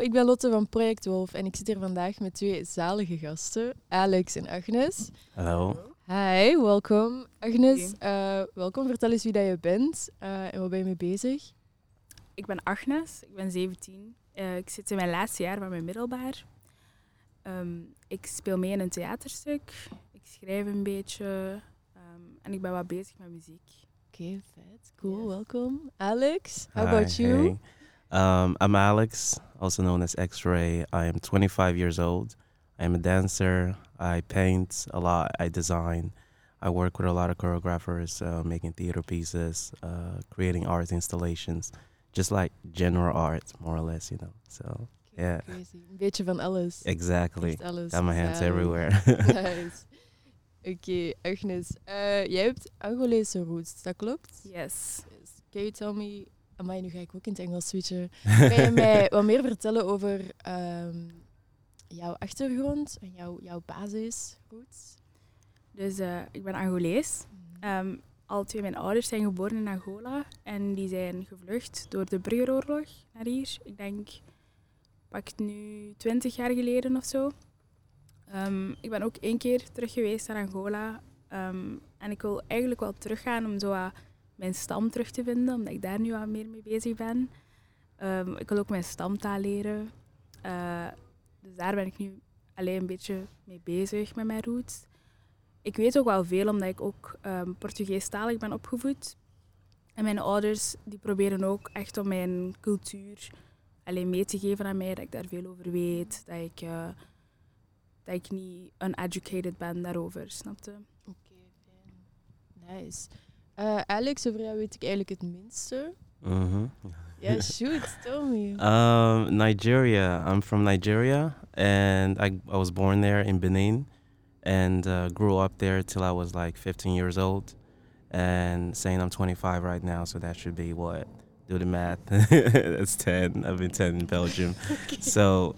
ik ben Lotte van Project Wolf en ik zit hier vandaag met twee zalige gasten, Alex en Agnes. Hallo. Hi, welkom. Agnes, eh, welkom. Vertel eens wie dat je bent eh, en waar ben je mee bezig? Ik ben Agnes, ik ben 17. Eh, ik zit in mijn laatste jaar van mijn middelbaar. Ehm, ik speel mee in een theaterstuk. Ik schrijf een beetje. ehm, en ik ben wat bezig met muziek. Oké, vet. Cool, Yes. welkom. Alex, how Hi, about you? hey. Um, I'm Alex, also known as X-Ray. I am 25 years old. I am a dancer. I paint a lot. I design. I work with a lot of choreographers, uh, making theater pieces, uh, creating art installations, just like general art, more or less, you know. So Yeah. Crazy. Een beetje van alles. exactly, Echt alles. got my hands Zalig. everywhere. Nice. Oké, Agnes. eh, jij hebt Angolese roots, dat klopt? Yes. Yes. Can you tell me... Amai, nu ga ik ook in het Engels switchen. Kan je mij wat meer vertellen over ehm, jouw achtergrond en jouw, jouw basisroots? Dus eh, ik ben Angolees. Ehm al twee mijn ouders zijn geboren in Angola. En die zijn gevlucht door de burgeroorlog naar hier. Ik denk, pak het nu 20 jaar geleden of zo. Ehm, ik ben ook één keer terug geweest naar Angola. Ehm, en ik wil eigenlijk wel teruggaan om zo mijn stam terug te vinden, omdat ik daar nu wat meer mee bezig ben. Ehm, ik wil ook mijn stamtaal leren. Eh, dus daar ben ik nu alleen een beetje mee bezig met mijn roots. Ik weet ook wel veel, omdat ik ook um, Portugeestalig ben opgevoed. En mijn ouders die proberen ook echt om mijn cultuur alleen mee te geven aan mij, dat ik daar veel over weet, dat ik, eh, dat ik niet uneducated ben daarover, snapte? Oké, fijn. Nice. Eh, Alex, over jou weet ik eigenlijk het minste. hmm Ja, shoot, tell me. Um, Nigeria. I'm from Nigeria, and I I was born there in Benin, and uh, grew up there till I was like 15 years old. And saying I'm 25 right now, so that should be what? Do the math. That's 10. I've been 10 in Belgium. So,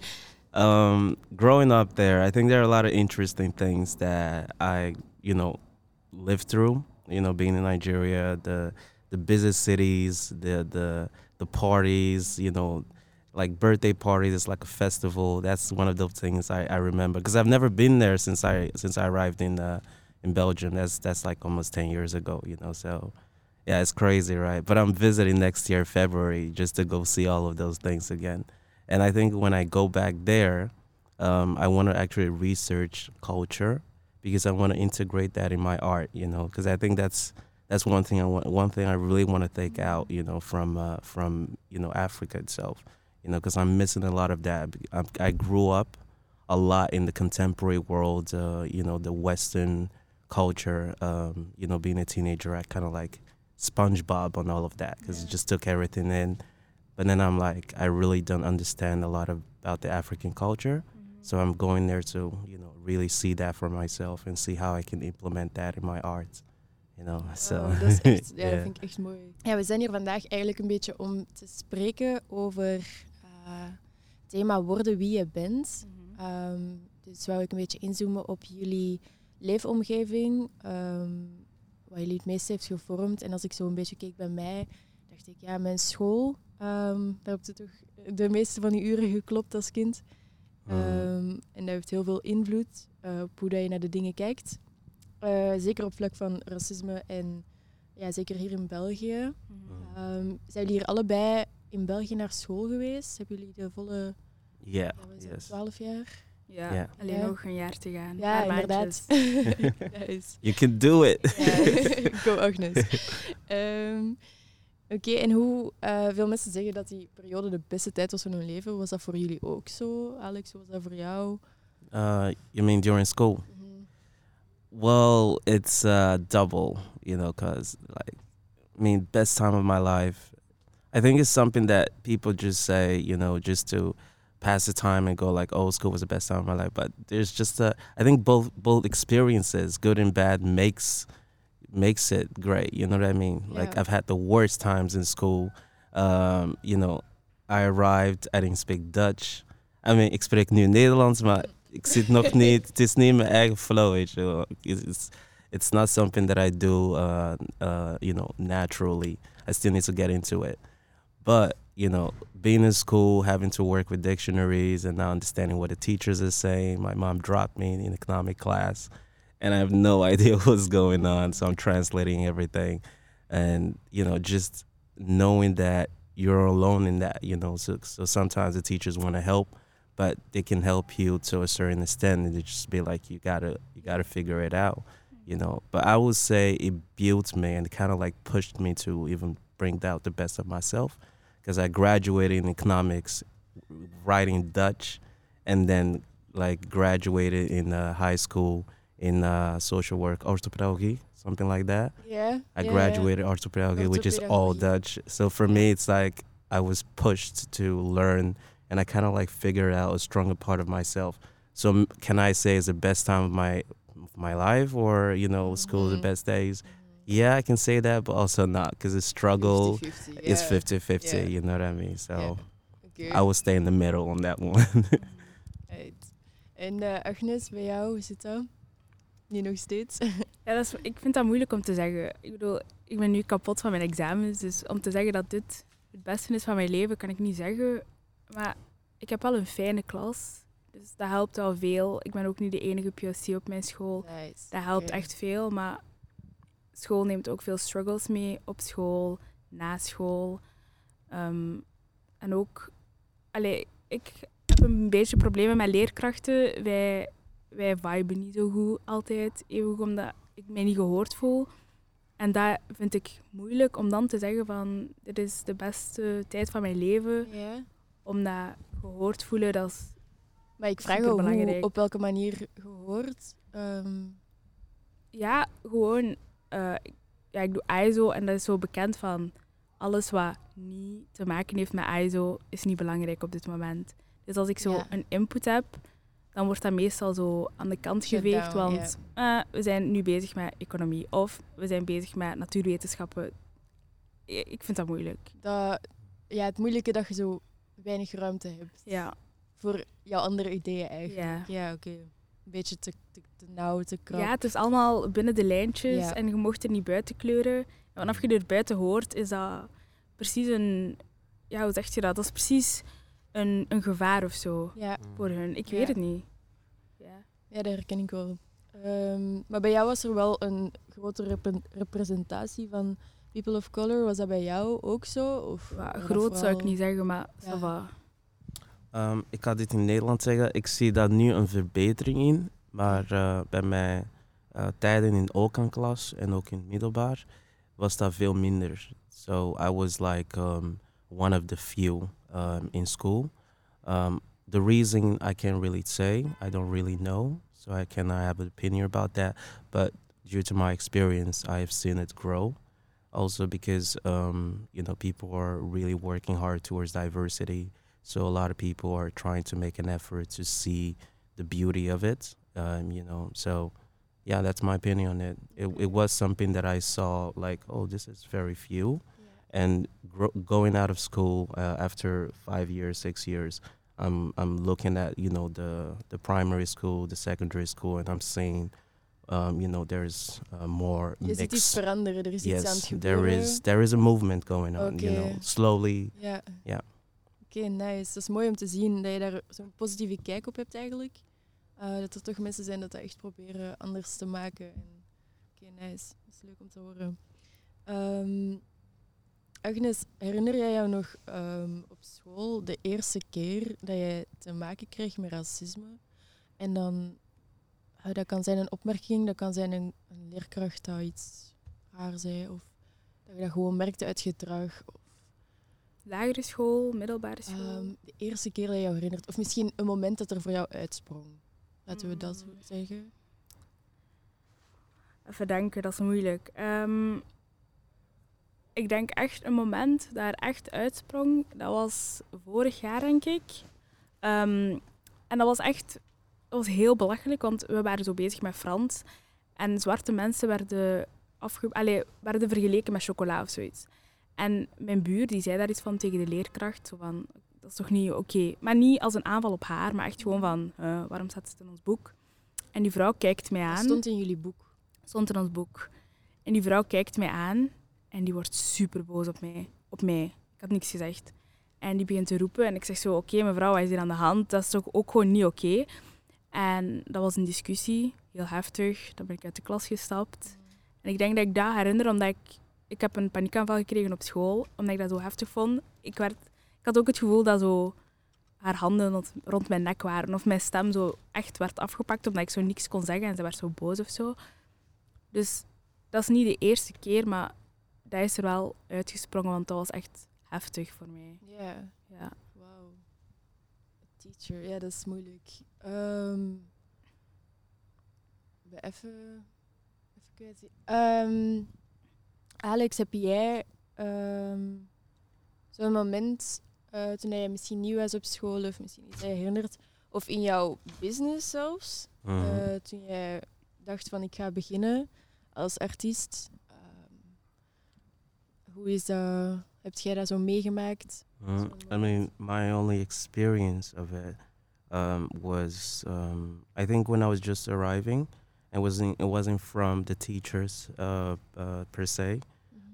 um, growing up there, I think there are a lot of interesting things that I, you know, lived through. You know, being in Nigeria, the the busy cities, the the the parties, you know, like birthday parties. It's like a festival. That's one of those things I, I remember because I've never been there since I since I arrived in uh, in Belgium. That's that's like almost ten years ago. You know, so yeah, it's crazy, right? But I'm visiting next year February just to go see all of those things again. And I think when I go back there, um, I want to actually research culture because I want to integrate that in my art. You know, because I think that's that's one thing I want. One thing I really want to take out, you know, from uh, from you know Africa itself, you know, because I'm missing a lot of that. I, I grew up a lot in the contemporary world, uh, you know, the Western culture. Um, you know, being a teenager, I kind of like SpongeBob on all of that because Yeah. it just took everything in. But then I'm like, I really don't understand a lot of, about the African culture. So I'm going there to, you know, really see that for myself and see how I can implement that in my art. You know, so dat is echt, ja, dat yeah. vind ik echt mooi. Ja, we zijn hier vandaag eigenlijk een beetje om te spreken over eh, het thema worden wie je bent. Ehm, dus wou ik een beetje inzoomen op jullie leefomgeving, ehm, wat jullie het meest heeft gevormd. En als ik zo een beetje keek bij mij, dacht ik, ja, mijn school, ehm, daar heb je toch de meeste van die uren geklopt als kind. Mm. Ehm, en dat heeft heel veel invloed eh, op hoe dat je naar de dingen kijkt. Eh, zeker op vlak van racisme en ja, zeker hier in België. Mhm. Ehm, zijn jullie hier allebei in België naar school geweest? Hebben jullie de volle yeah, ja, wat is het, yes. 12 jaar? Ja, alleen Ja. nog een jaar te gaan. Ja, inderdaad. nice. You can do it. Go Agnes. Ehm, Oké, en hoe eh, veel mensen zeggen dat die periode de beste tijd was van hun leven. Was dat voor jullie ook zo? Alex, was dat voor jou? Uh, you mean during school? Mhm. Well, it's uh, double, you know, because like, I mean, best time of my life. I think it's something that people just say, you know, just to pass the time and go like, oh, school was the best time of my life. But there's just a, I think both both experiences, good and bad, makes makes it great. You know what I mean? Like I've had the worst times in school. Um, you know, I arrived, I didn't speak Dutch. I mean, ik spreek nu Nederlands, maar ik zit nog niet, het is niet mijn eigen flow, weet je. It's, it's, it's not something that I do, uh, uh, you know, naturally. I still need to get into it. But you know, being in school, having to work with dictionaries and not understanding what the teachers are saying. My mom dropped me in an economic class, and I have no idea what's going on. So I'm translating everything, and you know, just knowing that you're alone in that. You know, so so sometimes the teachers want to help, but they can help you to a certain extent, and they just be like, you gotta you gotta figure it out. You know, but I would say it built me and kind of like pushed me to even bring out the best of myself because I graduated in economics, writing Dutch, and then like graduated in uh, high school in uh, social work, orthopedagogy, something like that. Yeah. I yeah, graduated orthopedagogy, which is all Dutch. So for me, it's like I was pushed to learn, and I kind of like figured out a stronger part of myself. So m- can I say it's the best time of my of my life, or you know, school is Mhm. the best days? Yeah, I can say that, but also not because the struggle 50-50, is yeah. 50 50, Yeah. you know what I mean? So. I will stay in the middle on that one. Right. En eh, Agnes, bij jou, hoe zit dat? Nu nog steeds? Ja, dat is, ik vind dat moeilijk om te zeggen. Ik bedoel, ik ben nu kapot van mijn examens, dus om te zeggen dat dit het beste is van mijn leven, kan ik niet zeggen. Maar ik heb wel een fijne klas, dus dat helpt wel veel. Ik ben ook niet de enige POC op mijn school. Nice. Dat helpt echt veel, maar school neemt ook veel struggles mee op school, na school. Ehm, en ook, allee, ik heb een beetje problemen met leerkrachten. Wij, wij viben niet zo goed altijd, even goed omdat ik mij niet gehoord voel. En dat vind ik moeilijk om dan te zeggen van, dit is de beste tijd van mijn leven. Ja. Om dat gehoord voelen, dat is Maar ik vraag hoe, op welke manier gehoord. Ehm, Ja, gewoon. eh, ik- ja, ik doe ISO en dat is zo bekend van alles wat niet te maken heeft met ISO is niet belangrijk op dit moment. Dus als ik zo Ja. een input heb, dan wordt dat meestal zo aan de kant geveegd, want eh, we zijn nu bezig met economie of we zijn bezig met natuurwetenschappen. Ik vind dat moeilijk. dat, ja, het moeilijke dat je zo weinig ruimte hebt Ja, voor jouw andere ideeën eigenlijk. ja. Ja, oké. Een beetje te, te, te nauw, te krap. ja, het is allemaal binnen de lijntjes Ja. en je mocht er niet buiten kleuren. En vanaf je er buiten hoort, is dat precies een... Ja, hoe zeg je dat? Dat is precies een, een gevaar of zo ja. voor hun. Ik Ja. weet het niet. Ja. Ja, dat herken ik wel. Ehm, maar bij jou was er wel een grote repre- representatie van people of color. Was dat bij jou ook zo? Of Ja, groot zou ik niet zeggen, maar Ja. Ehm, ik ga dit in Nederland zeggen. Ik zie daar nu een verbetering in. Maar eh, bij mijn eh, tijden in Okan-klas en ook in het middelbaar was dat veel minder. So I was like um, one of the few um, in school. Um, the reason I can't really say, I don't really know. So I cannot have an opinion about that. But due to my experience, I have seen it grow. Also because um, you know people are really working hard towards diversity. So a lot of people are trying to make an effort to see the beauty of it. Um, you know, so yeah, that's my opinion on it. It it was something that I saw like, oh, this is very few. And gro- going out of school uh, after five years, six years, I'm I'm looking at you know the the primary school, the secondary school, and I'm seeing, um, you know, there's uh, more Je ziet iets mix. veranderen, er is iets aan het Yes, gebeuren. there is there is a movement going on. You know, Okay. slowly. Ja. Ja. Oké, nice. Dat is mooi om te zien dat je daar zo'n positieve kijk op hebt eigenlijk. Eh, dat er toch mensen zijn dat dat echt proberen anders te maken. En- Oké, nice. Dat is leuk om te horen. Ehm, Agnes, herinner jij jou nog ehm, op school de eerste keer dat jij te maken kreeg met racisme? En dan, dat kan zijn een opmerking, dat kan zijn een, een leerkracht dat iets raar zei, of dat je dat gewoon merkte uit gedrag. Of, Lagere school, middelbare school. Ehm, de eerste keer dat je jou herinnert, of misschien een moment dat er voor jou uitsprong. Laten we dat Mm. zeggen. Even denken, dat is moeilijk. Ehm, ik denk echt een moment dat er echt uitsprong. Dat was vorig jaar, denk ik. Ehm, en dat was echt dat was heel belachelijk, want we waren zo bezig met Frans. En zwarte mensen werden, afge allee, werden vergeleken met chocola of zoiets. En mijn buur die zei daar iets van tegen de leerkracht. Zo van, dat is toch niet oké. Maar niet als een aanval op haar, maar echt gewoon van, waarom staat het in ons boek? En die vrouw kijkt mij Dat aan stond in jullie boek. stond in ons boek. En die vrouw kijkt mij aan en die wordt super boos op mij. Op mij. Ik had niks gezegd. En die begint te roepen. En ik zeg zo, oké mevrouw, wat is hier aan de hand? Dat is toch ook gewoon niet oké? En dat was een discussie, heel heftig. Dan ben ik uit de klas gestapt. En ik denk dat ik dat herinner, omdat ik... Ik heb een paniekaanval gekregen op school, omdat ik dat zo heftig vond. Ik, werd, ik had ook het gevoel dat zo haar handen rond, mijn nek waren. Of mijn stem zo echt werd afgepakt, omdat ik zo niks kon zeggen. En ze werd zo boos of zo. Dus dat is niet de eerste keer, maar dat is er wel uitgesprongen, want dat was echt heftig voor mij. Ja, Ja. wauw. Teacher, ja, dat is moeilijk. Ehm we even, even kwijt. Ehm, Alex, heb jij ehm, zo'n moment eh, toen jij misschien nieuw was op school of misschien iets herinnert, of in jouw business zelfs, Mhm. eh, toen jij dacht van ik ga beginnen als artiest. Hoe is dat? Heb jij dat zo meegemaakt? Mm, I mean, my only experience of it um, was, um, I think, when I was just arriving. It wasn't. It wasn't from the teachers uh, uh, per se,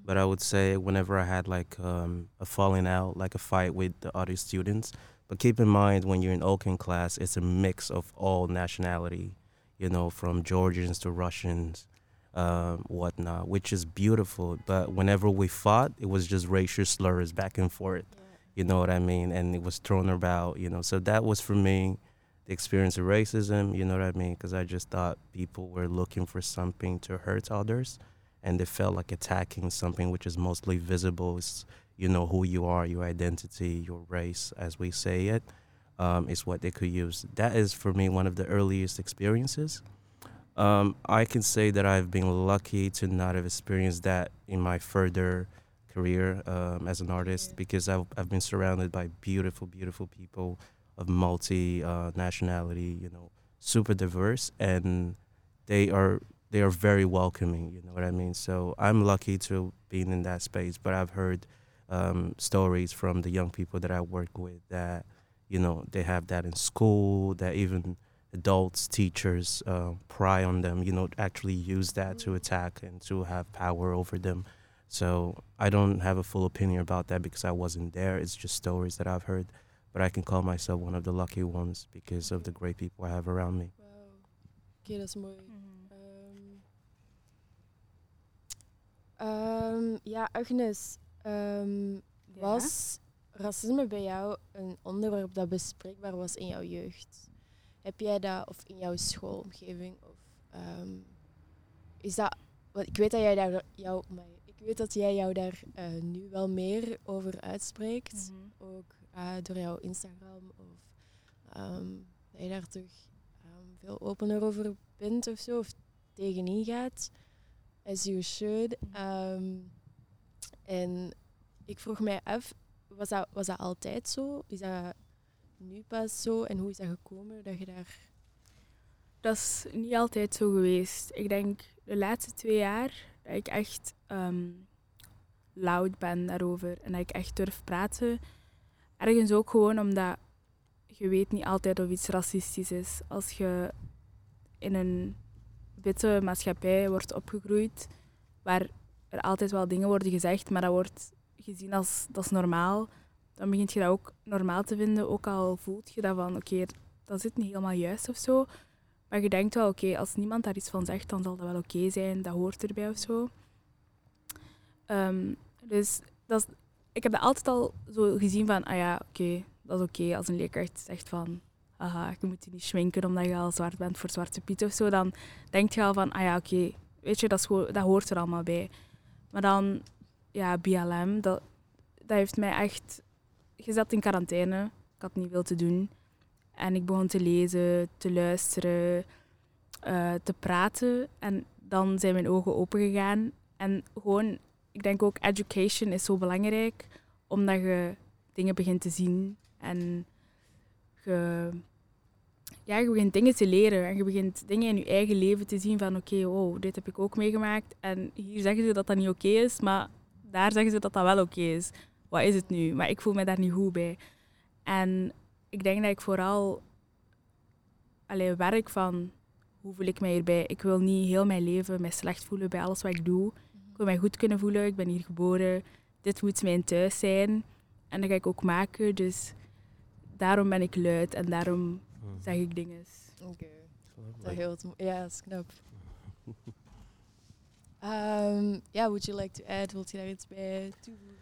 but I would say whenever I had like um, a falling out, like a fight with the other students. But keep in mind, when you're in Oaken class, it's a mix of all nationality. You know, from Georgians to Russians, um, whatnot, which is beautiful. But whenever we fought, it was just racial slurs back and forth. You know what I mean? And it was thrown about, you know. So that was for me the experience of racism, you know what I mean? Because I just thought people were looking for something to hurt others and they felt like attacking something which is mostly visible. Is, you know, who you are, your identity, your race, as we say it, um, is what they could use. That is for me one of the earliest experiences. Um, I can say that I've been lucky to not have experienced that in my further career um, as an artist because I've, I've been surrounded by beautiful, beautiful people of multi uh, nationality, you know, super diverse, and they are they are very welcoming. You know what I mean? So I'm lucky to being in that space, but I've heard um, stories from the young people that I work with that you know they have that in school, that even adults, teachers uh, pry on them. You know, actually use that to attack and to have power over them. So I don't have a full opinion about that because I wasn't there. It's just stories that I've heard. But I can call myself one of the lucky ones because of the great people I have around me. Wauw. Oké, dat is mooi. Mhm. Ehm, ehm, ja, Agnes. Ja. Was racisme bij jou een onderwerp dat bespreekbaar was in jouw jeugd? Heb jij dat, of in jouw schoolomgeving? Of, ehm, is dat, want ik weet dat jij daar jou, maar ik weet dat jij jou daar eh, nu wel meer over uitspreekt. Mhm. Ook eh, door jouw Instagram of ehm, dat je daar toch ehm, veel opener over bent of zo, of tegenin gaat. As you should. Ehm, en ik vroeg mij af, was dat, was dat altijd zo? Is dat nu pas zo? En hoe is dat gekomen dat je daar... Dat is niet altijd zo geweest. Ik denk de laatste twee jaar dat ik echt ehm loud ben daarover en dat ik echt durf praten. Ergens ook gewoon omdat je weet niet altijd of iets racistisch is. Als je in een witte maatschappij wordt opgegroeid, waar er altijd wel dingen worden gezegd, maar dat wordt gezien als dat is normaal, dan begint je dat ook normaal te vinden, ook al voelt je dat van oké, dat zit niet helemaal juist of zo. Maar je denkt wel, oké, als niemand daar iets van zegt, dan zal dat wel oké zijn, dat hoort erbij of zo. Ehm, dus dat ik heb dat altijd al zo gezien van, ah ja, oké, dat is oké. Als een leerkracht zegt van, haha, je moet je niet schminken omdat je al zwart bent voor Zwarte Piet of zo, dan denk je al van, ah ja, oké, weet je, dat, dat hoort er allemaal bij. Maar dan, ja, BLM, dat, dat heeft mij echt gezet in quarantaine. Ik had niet veel te doen. En ik begon te lezen, te luisteren, eh, te praten. En dan zijn mijn ogen open gegaan. En gewoon, ik denk ook, education is zo belangrijk, omdat je dingen begint te zien. En je, ja, je begint dingen te leren. En je begint dingen in je eigen leven te zien van, oké, wow, dit heb ik ook meegemaakt. En hier zeggen ze dat dat niet oké is, maar daar zeggen ze dat dat wel oké is. Wat is het nu? Maar ik voel me daar niet goed bij. En ik denk dat ik vooral alleen werk van hoe voel ik mij hierbij. Ik wil niet heel mijn leven mij slecht voelen bij alles wat ik doe. Ik wil mij goed kunnen voelen. Ik ben hier geboren. Dit moet mijn thuis zijn. En dat ga ik ook maken. Dus daarom ben ik luid en daarom Mm. zeg ik dingen. Oké. Dat heel ja, dat is knap. Ehm, ja, would you like to add? Wilt je daar iets bij toevoegen?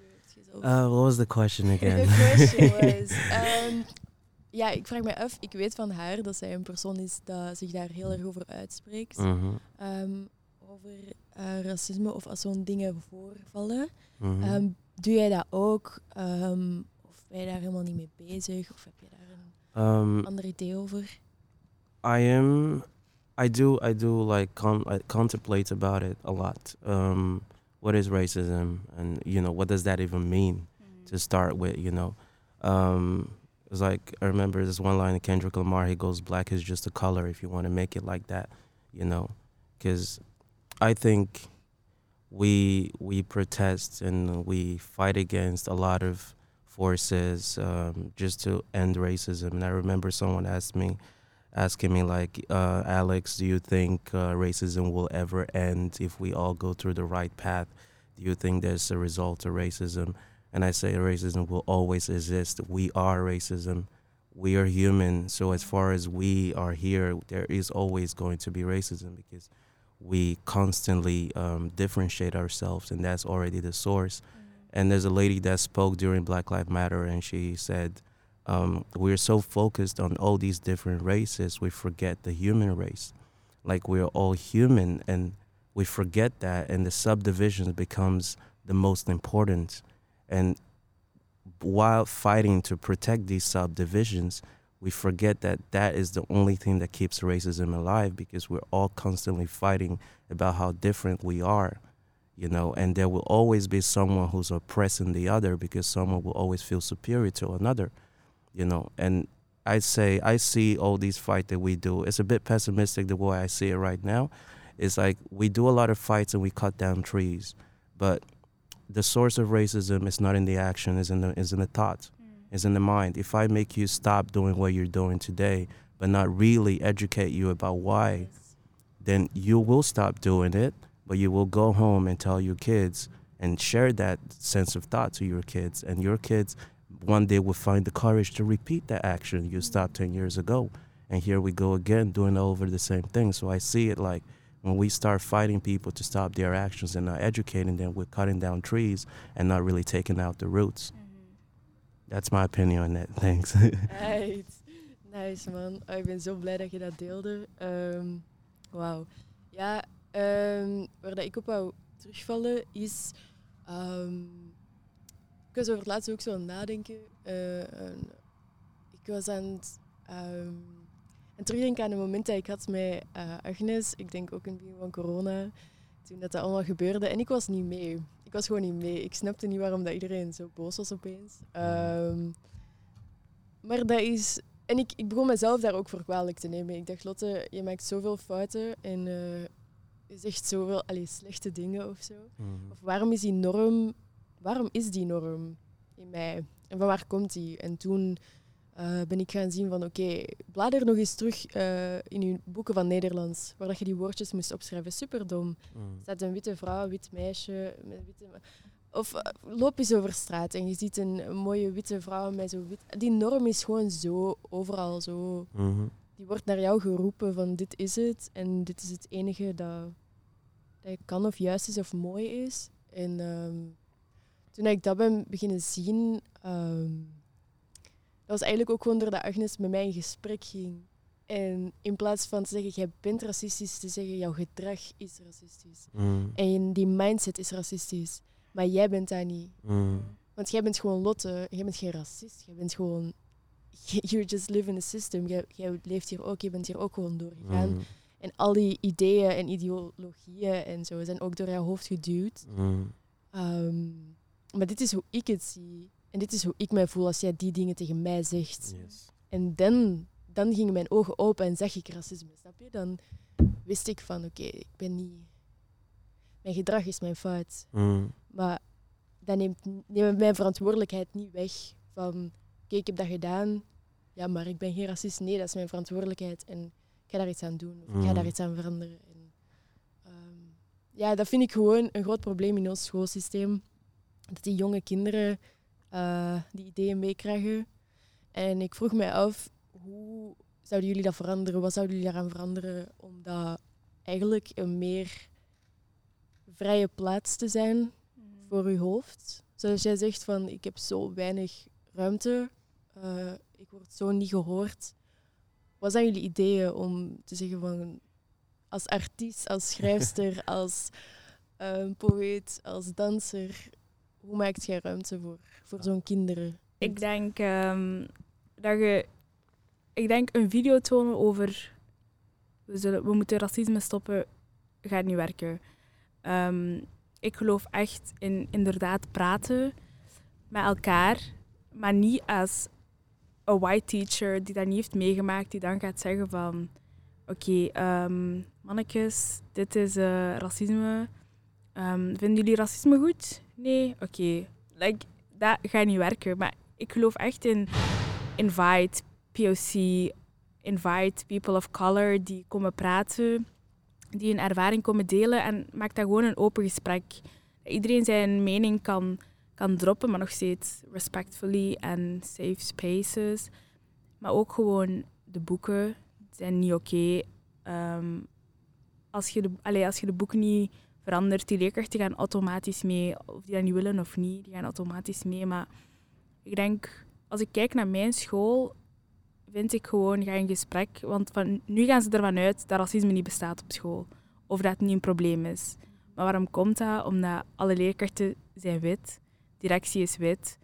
Uh, what was the question again? The question was... ehm, ja, ik vraag me af, ik weet van haar dat zij een persoon is dat zich daar heel erg over uitspreekt. Mhm, Ehm, over eh, racisme of als zo'n dingen voorvallen. Ehm, doe jij dat ook? Of ben je daar helemaal niet mee bezig? Of heb je daar een ander idee over? I am. I do. I do like con- I contemplate about it a lot. Um, what is racism, and you know, what does that even mean? To start with, you know, um, it's like I remember this one line in Kendrick Lamar. He goes, "Black is just a color. If you want to make it like that, you know," because I think we we protest and we fight against a lot of forces um, just to end racism. And I remember someone asked me, asking me like, uh, Alex, do you think uh, racism will ever end if we all go through the right path? Do you think there's a result to racism? And I say racism will always exist. We are racism. We are human. So as far as we are here, there is always going to be racism because we constantly um, differentiate ourselves, and that's already the source. And there's a lady that spoke during Black Lives Matter, and she said, um, "We're so focused on all these different races, we forget the human race. Like we're all human, and we forget that, and the subdivisions becomes the most important. And while fighting to protect these subdivisions, we forget that that is the only thing that keeps racism alive because we're all constantly fighting about how different we are." you know, and there will always be someone who's oppressing the other because someone will always feel superior to another, you know. And I say, I see all these fights that we do. It's a bit pessimistic the way I see it right now. It's like we do a lot of fights and we cut down trees, but the source of racism is not in the action, is in the is in the thought, mm. is in the mind. If I make you stop doing what you're doing today, but not really educate you about why, then you will stop doing it but you will go home and tell your kids and share that sense of thought to your kids and your kids one day we'll find the courage to repeat that action you stopped 10 years ago and here we go again doing over the same thing so i see it like when we start fighting people to stop their actions and not educating them we're cutting down trees and not really taking out the roots mm-hmm. that's my opinion on that thanks Right. Nice man. Oh, ik ben zo blij dat je dat deelde. Ehm, um, Wauw. Ja, ehm, um, waar dat ik op wou terugvallen is. ehm, ik was over het laatst ook zo aan het nadenken. Eh, en ik was aan het, ehm, aan het terugdenken aan een moment dat ik had met eh, Agnes. Ik denk ook in het begin van corona. Toen dat, dat allemaal gebeurde. En ik was niet mee. Ik was gewoon niet mee. Ik snapte niet waarom dat iedereen zo boos was opeens. Ehm, maar dat is... En ik, ik begon mezelf daar ook voor kwalijk te nemen. Ik dacht, Lotte, je maakt zoveel fouten en eh, je zegt zoveel allee, slechte dingen of zo. Mhm. Of waarom is die norm... Waarom is die norm in mij? En van waar komt die? En toen eh, ben ik gaan zien van, oké, blader nog eens terug eh, in je boeken van Nederlands, waar dat je die woordjes moest opschrijven. Superdom. Mhm. staat een witte vrouw, een wit meisje met witte. Of eh, loop eens over straat en je ziet een, een mooie witte vrouw met zo wit. Die norm is gewoon zo overal zo. Mhm. Die wordt naar jou geroepen van dit is het en dit is het enige dat, dat kan of juist is of mooi is. En ehm, toen ik dat ben beginnen zien, ehm, dat was eigenlijk ook gewoon doordat Agnes met mij in gesprek ging. En in plaats van te zeggen, jij bent racistisch, te zeggen, jouw gedrag is racistisch. Mhm. En die mindset is racistisch. Maar jij bent dat niet. Mhm. Want jij bent gewoon Lotte. Jij bent geen racist. Jij bent gewoon... You just live in the system. Jij, jij leeft hier ook. Je bent hier ook gewoon doorgegaan. Mhm. En al die ideeën en ideologieën en zo zijn ook door jouw hoofd geduwd. Mhm. Maar dit is hoe ik het zie. En dit is hoe ik mij voel als jij die dingen tegen mij zegt. Yes. En dan, dan gingen mijn ogen open en zag ik racisme. Snap je? Dan wist ik van, oké, ik ben niet... Mijn gedrag is mijn fout. Mhm. Maar dat neemt, neemt mijn verantwoordelijkheid niet weg van, oké, ik heb dat gedaan, ja, maar ik ben geen racist. Nee, dat is mijn verantwoordelijkheid en ik ga daar iets aan doen. Of ik ga Mm. daar iets aan veranderen. En, ehm, ja, dat vind ik gewoon een groot probleem in ons schoolsysteem. Dat die jonge kinderen eh, die ideeën meekrijgen. En ik vroeg mij af, hoe zouden jullie dat veranderen? Wat zouden jullie daaraan veranderen om dat eigenlijk een meer vrije plaats te zijn voor uw hoofd? Zoals jij zegt van, ik heb zo weinig ruimte, eh, ik word zo niet gehoord. Wat zijn jullie ideeën om te zeggen van, als artiest, als schrijfster, als um, poëet, als danser, hoe maakt jij ruimte voor, voor zo'n kinderen? Ik denk um, dat je. Ik denk een video tonen over. We, zullen, we moeten racisme stoppen, gaat niet werken. Um, ik geloof echt in inderdaad praten met elkaar, maar niet als een white teacher die dat niet heeft meegemaakt, die dan gaat zeggen van oké, okay, um, mannetjes, dit is uh, racisme. Um, vinden jullie racisme goed? Nee? Oké. Like, dat gaat niet werken. Maar ik geloof echt in invite POC, invite people of color die komen praten, die hun ervaring komen delen en maak dat gewoon een open gesprek. Iedereen zijn mening kan, kan droppen, maar nog steeds respectfully en safe spaces. Maar ook gewoon de boeken zijn niet oké. Um, als, je de, als je de boeken niet verandert, die leerkrachten gaan automatisch mee. Of die dat niet willen of niet, die gaan automatisch mee. Maar ik denk, als ik kijk naar mijn school, vind ik gewoon, ga in gesprek. Want van, nu gaan ze ervan uit dat racisme niet bestaat op school. Of dat het niet een probleem is. Maar waarom komt dat? Omdat alle leerkrachten zijn wit. Directie is wit.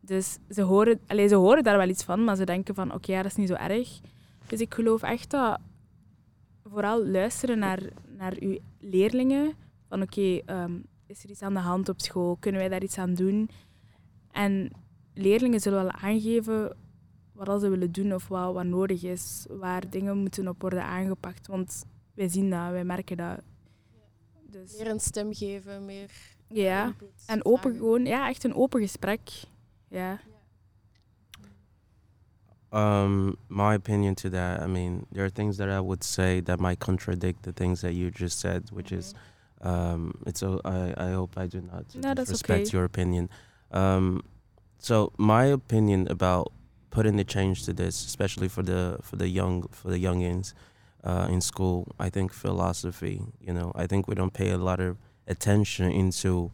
Dus ze horen, allez, ze horen daar wel iets van, maar ze denken van oké, ja, dat is niet zo erg. Dus ik geloof echt dat vooral luisteren naar, naar uw leerlingen. Van oké, okay, um, is er iets aan de hand op school? Kunnen wij daar iets aan doen? En leerlingen zullen wel aangeven wat ze willen doen of wat, wat nodig is. Waar dingen moeten op worden aangepakt. Want wij zien dat, wij merken dat. Dus. Meer een stem geven, meer. Ja, en open gewoon, ja, echt een open gesprek. Ja. Um, my opinion to that, I mean, there are things that I would say that might contradict the things that you just said, which is, um, it's. A, I I hope I do not no, disrespect okay. your opinion. Um, so my opinion about putting the change to this, especially for the for the young for the youngins uh, in school, I think philosophy. You know, I think we don't pay a lot of attention into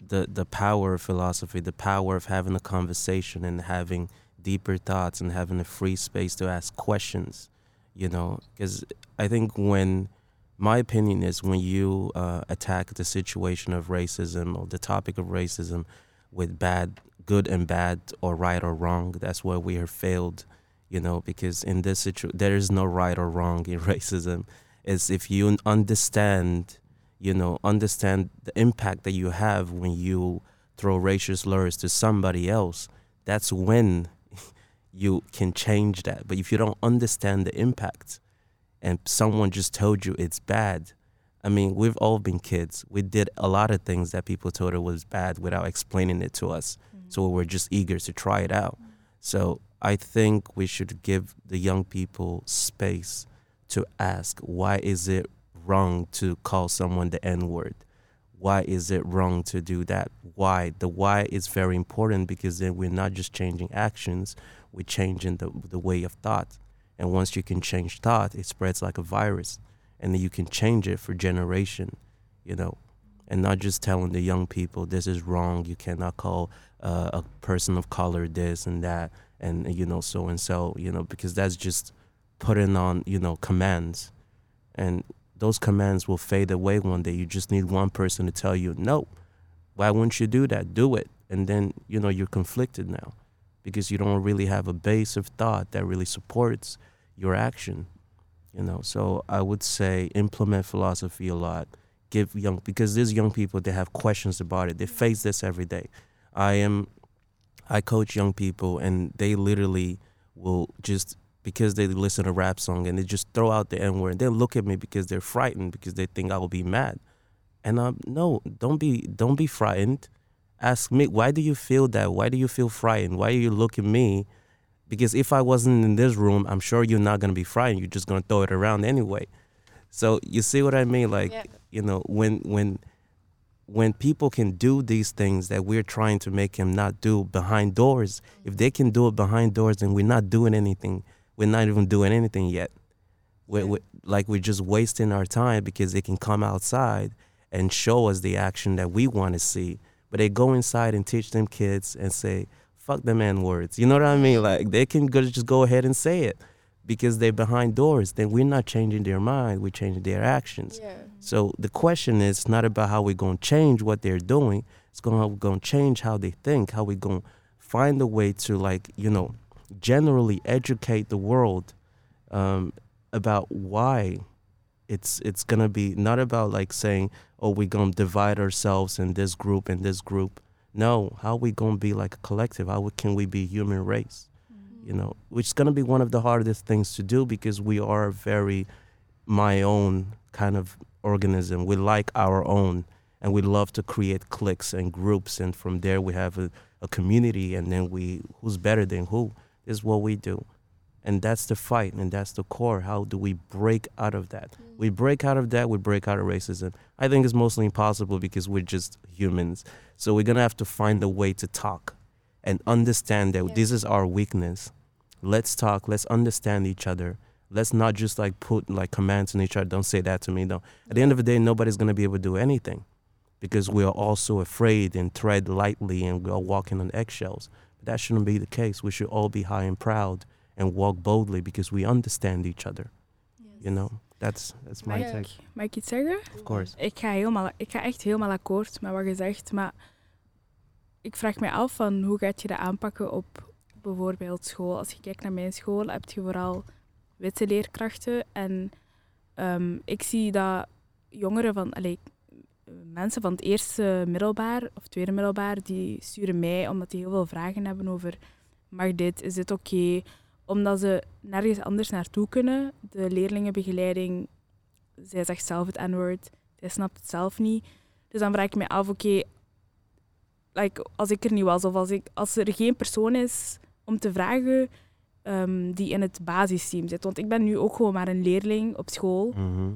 the the power of philosophy, the power of having a conversation and having deeper thoughts and having a free space to ask questions, you know, because I think when my opinion is when you uh, attack the situation of racism or the topic of racism with bad, good and bad, or right or wrong, that's where we have failed, you know, because in this situation, there is no right or wrong in racism. It's if you understand, you know, understand the impact that you have when you throw racial slurs to somebody else, that's when you can change that. But if you don't understand the impact and someone just told you it's bad, I mean, we've all been kids. We did a lot of things that people told us was bad without explaining it to us. Mm-hmm. So we're just eager to try it out. Mm-hmm. So I think we should give the young people space to ask why is it wrong to call someone the N word? Why is it wrong to do that? Why? The why is very important because then we're not just changing actions, we're changing the, the way of thought. And once you can change thought, it spreads like a virus. And then you can change it for generation, you know, and not just telling the young people this is wrong. You cannot call uh, a person of color this and that, and you know so and so, you know, because that's just putting on you know commands, and those commands will fade away one day. You just need one person to tell you no. Why wouldn't you do that? Do it, and then you know you're conflicted now because you don't really have a base of thought that really supports your action you know? So i would say implement philosophy a lot. Give young because there's young people that have questions about it. They face this every day. I am i coach young people and they literally will just because they listen to rap song and they just throw out the n word and they look at me because they're frightened because they think i will be mad. And um no don't be don't be frightened ask me why do you feel that? Why do you feel frightened? Why do you look at me? Because if i wasn't in this room i'm sure you're not going to be frightened. You're just going to throw it around anyway. So you see what i mean? Like you know when when when people can do these things that we're trying to make them not do behind doors, if they can do it behind doors, then we're not doing anything. We're not even doing anything yet. We're, we're, like we're just wasting our time because they can come outside and show us the action that we want to see. But they go inside and teach them kids and say, fuck them N words. You know what I mean? Like they can go, just go ahead and say it because they're behind doors. Then we're not changing their mind, we're changing their actions. Yeah. So the question is not about how we're going to change what they're doing. It's going to going to change how they think, how we're going to find a way to like, you know, generally educate the world um, about why it's it's going to be not about like saying, "Oh, we're going to divide ourselves in this group and this group." No, how we going to be like a collective? How can we be human race? Mm-hmm. You know, which is going to be one of the hardest things to do because we are very my own kind of organism. We like our own and we love to create cliques and groups and from there we have a, a community and then we who's better than who is what we do and that's the fight and that's the core. How do we break out of that? Mm. We break out of that we break out of racism. I think it's mostly impossible because we're just humans. So we're gonna have to find a way to talk and understand that Yeah. this is our weakness. Let's talk let's understand each other. Let's not just like put like commands on each other. Don't say that to me no at the end of the day nobody's gonna be able to do anything because we are all so afraid and tread lightly and we are walking on eggshells. But that shouldn't be the case. We should all be high and proud and walk boldly because we understand each other. You know, that's that's my Mag take. ik, mag ik iets zeggen? Of course. Ik ga, helemaal, ik ga echt helemaal akkoord met wat je zegt, maar ik vraag me af van hoe gaat je dat aanpakken op bijvoorbeeld school. Als je kijkt naar mijn school, heb je vooral witte leerkrachten en ehm, ik zie dat jongeren van, allee, mensen van het eerste middelbaar of tweede middelbaar, die sturen mij omdat die heel veel vragen hebben over mag dit, is dit oké? Omdat ze nergens anders naartoe kunnen. De leerlingenbegeleiding, zij zegt zelf het N-woord, zij snapt het zelf niet. Dus dan vraag ik me af, oké, like, als ik er niet was of als, ik, als er geen persoon is om te vragen ehm, die in het basisteam zit. Want ik ben nu ook gewoon maar een leerling op school. Mhm.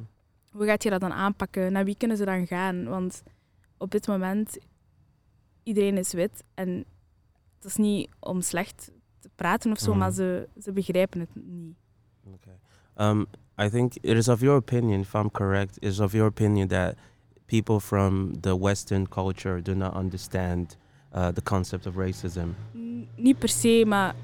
Hoe gaat je dat dan aanpakken? Naar wie kunnen ze dan gaan? Want op dit moment, iedereen is wit. En het is niet om slecht praten of zo, maar ze, ze begrijpen het niet. Um, I think it is of your opinion, if I'm correct, it is of your opinion that people from the Western culture do not understand uh, the concept of racism. N- Niet per se, maar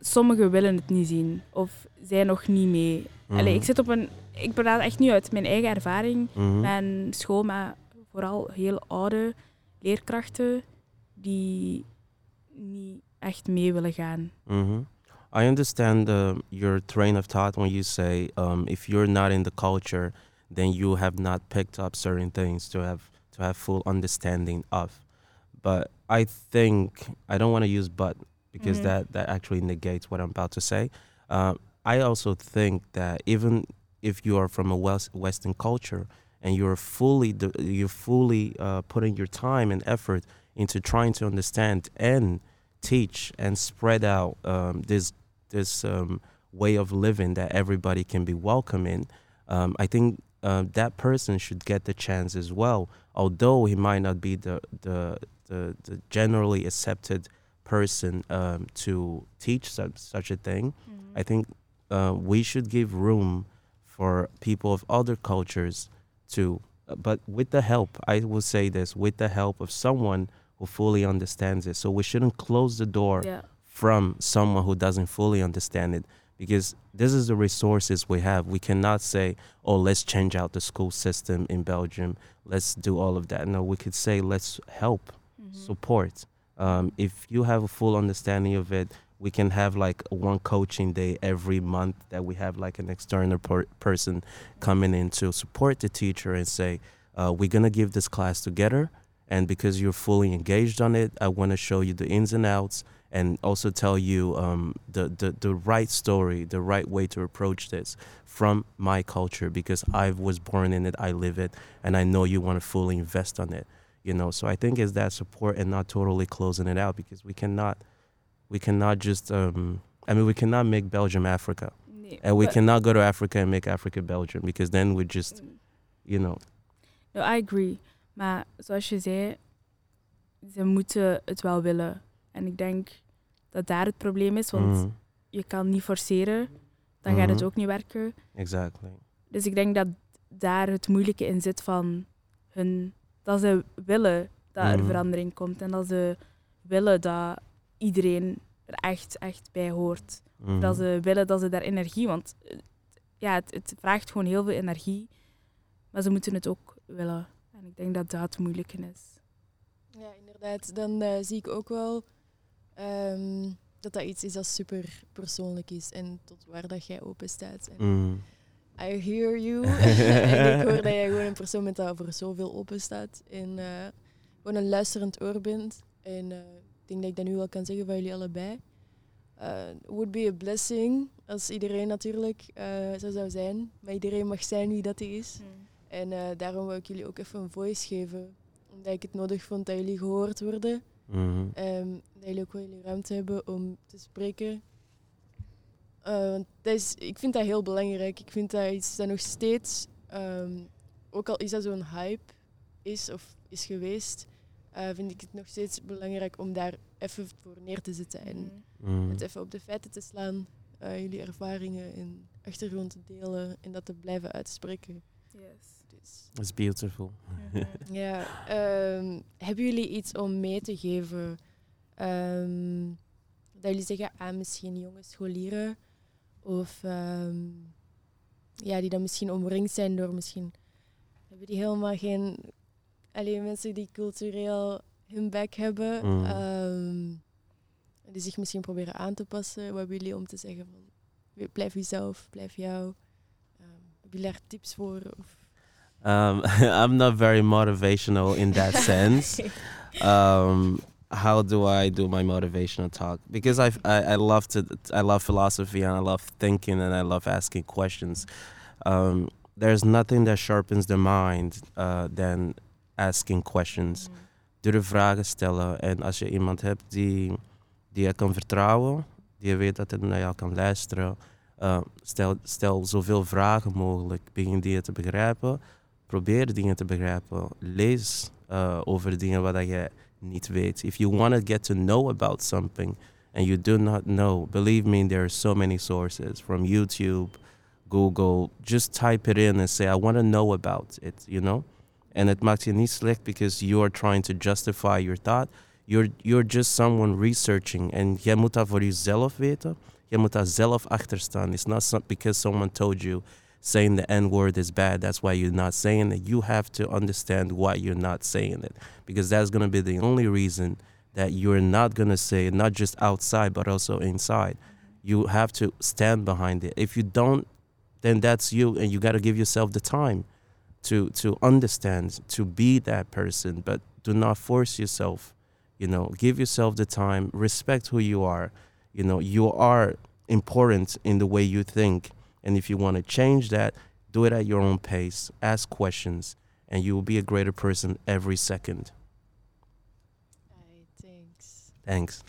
sommigen willen het niet zien. Of zijn nog niet mee. Allee, Mhm. ik zit op een... Ik praat echt nu uit mijn eigen ervaring. Mhm. Mijn school met vooral heel oude leerkrachten die niet echt mee willen gaan. hmm I understand uh, your train of thought when you say um, if you're not in the culture, then you have not picked up certain things to have to have full understanding of. But I think I don't want to use but because Mhm. that that actually negates what I'm about to say. Um, I also think that even if you are from a West, Western culture and you're fully you're fully uh, putting your time and effort into trying to understand and teach and spread out um, this this um, way of living that everybody can be welcome in, um, I think uh, that person should get the chance as well. Although he might not be the the the, the generally accepted person um, to teach such, such a thing, I think uh, we should give room for people of other cultures to, uh, but with the help, I will say this, with the help of someone who fully understands it. So we shouldn't close the door Ja. from someone who doesn't fully understand it because this is the resources we have. We cannot say, oh, let's change out the school system in Belgium. Let's do all of that. No, we could say, let's help, Mhm. support. Um, if you have a full understanding of it, we can have like one coaching day every month that we have like an external per- person coming in to support the teacher and say, uh, we're going to give this class together. And because you're fully engaged on it, I want to show you the ins and outs and also tell you um, the, the, the right story, the right way to approach this from my culture because I was born in it, I live it, and I know you want to fully invest on it. You know, so I think it's that support and not totally closing it out because we cannot, we cannot just, um, I mean, we cannot make Belgium Africa, and we cannot go to Africa and make Africa Belgium because then we just, you know, No, I agree. Maar zoals je zei, ze moeten het wel willen. En ik denk dat daar het probleem is, want Mhm. je kan niet forceren, dan gaat het Mhm. ook niet werken. Exactly. Dus ik denk dat daar het moeilijke in zit van hun, dat ze willen dat er Mhm. verandering komt en dat ze willen dat iedereen er echt, echt bij hoort. Dat ze willen dat ze daar energie, want eh, ja, het, het vraagt gewoon heel veel energie, maar ze moeten het ook willen. En ik denk dat dat het moeilijke is. Ja, inderdaad. Dan eh, zie ik ook wel ehm, dat dat iets is dat super persoonlijk is en tot waar dat jij open staat. En Mhm. I hear you. en ik hoor dat jij gewoon een persoon bent dat voor zoveel open staat en eh, gewoon een luisterend oor bent. En eh, ik denk dat ik dat nu wel kan zeggen van jullie allebei. Eh would be a blessing als iedereen natuurlijk eh, zo zou zijn. Maar iedereen mag zijn wie dat hij is. En eh, daarom wil ik jullie ook even een voice geven. Omdat ik het nodig vond dat jullie gehoord worden. Mhm. Ehm, dat jullie ook wel jullie ruimte hebben om te spreken. Eh, want dat is, ik vind dat heel belangrijk. Ik vind dat iets dat nog steeds, ehm, ook al is dat zo'n hype is of is geweest, eh, vind ik het nog steeds belangrijk om daar even voor neer te zitten. En Mhm. het even op de feiten te slaan. eh, jullie ervaringen en achtergrond te delen en dat te blijven uitspreken. Yes. It's beautiful. Ja, ehm, hebben jullie iets om mee te geven? Ehm, dat jullie zeggen aan misschien jonge scholieren of ehm, ja, die dan misschien omringd zijn door misschien hebben die helemaal geen alleen mensen die cultureel hun bek hebben, Mm. ehm, die zich misschien proberen aan te passen. Wat hebben jullie om te zeggen van blijf jezelf, blijf jou? Ehm, hebben jullie daar tips voor? Of? Um, I'm not very motivational in that sense. um, how do I do my motivational talk? Because I, I, I love to I love philosophy and I love thinking and I love asking questions. Um, there's nothing that sharpens the mind uh, than asking questions. Durf vragen stellen. En als je iemand hebt die, die je kan vertrouwen, die je weet dat hij naar jou kan luisteren, uh, stel, stel zoveel vragen mogelijk. Begin dingen te begrijpen. Probeer dingen te begrijpen. Lees uh, over dingen wat je niet weet. If you want to get to know about something and you do not know, believe me, there are so many sources from YouTube, Google. Just type it in and say, I want to know about it, you know? And it maakt je niet slecht because you are trying to justify your thought. You're, you're just someone researching. and jij moet dat voor jezelf weten. Je moet daar zelf achter. It's not because someone told you saying the N word is bad. That's why you're not saying it. You have to understand why you're not saying it. Because that's going to be the only reason that you're not going to say it, not just outside, but also inside. You have to stand behind it. If you don't, then that's you, and you got to give yourself the time to to understand, to be that person. But do not force yourself. You know, give yourself the time. Respect who you are. You know, you are important in the way you think. And if you want to change that, do it at your own pace. Ask questions, and you will be a greater person every second. Alright, thanks. Thanks.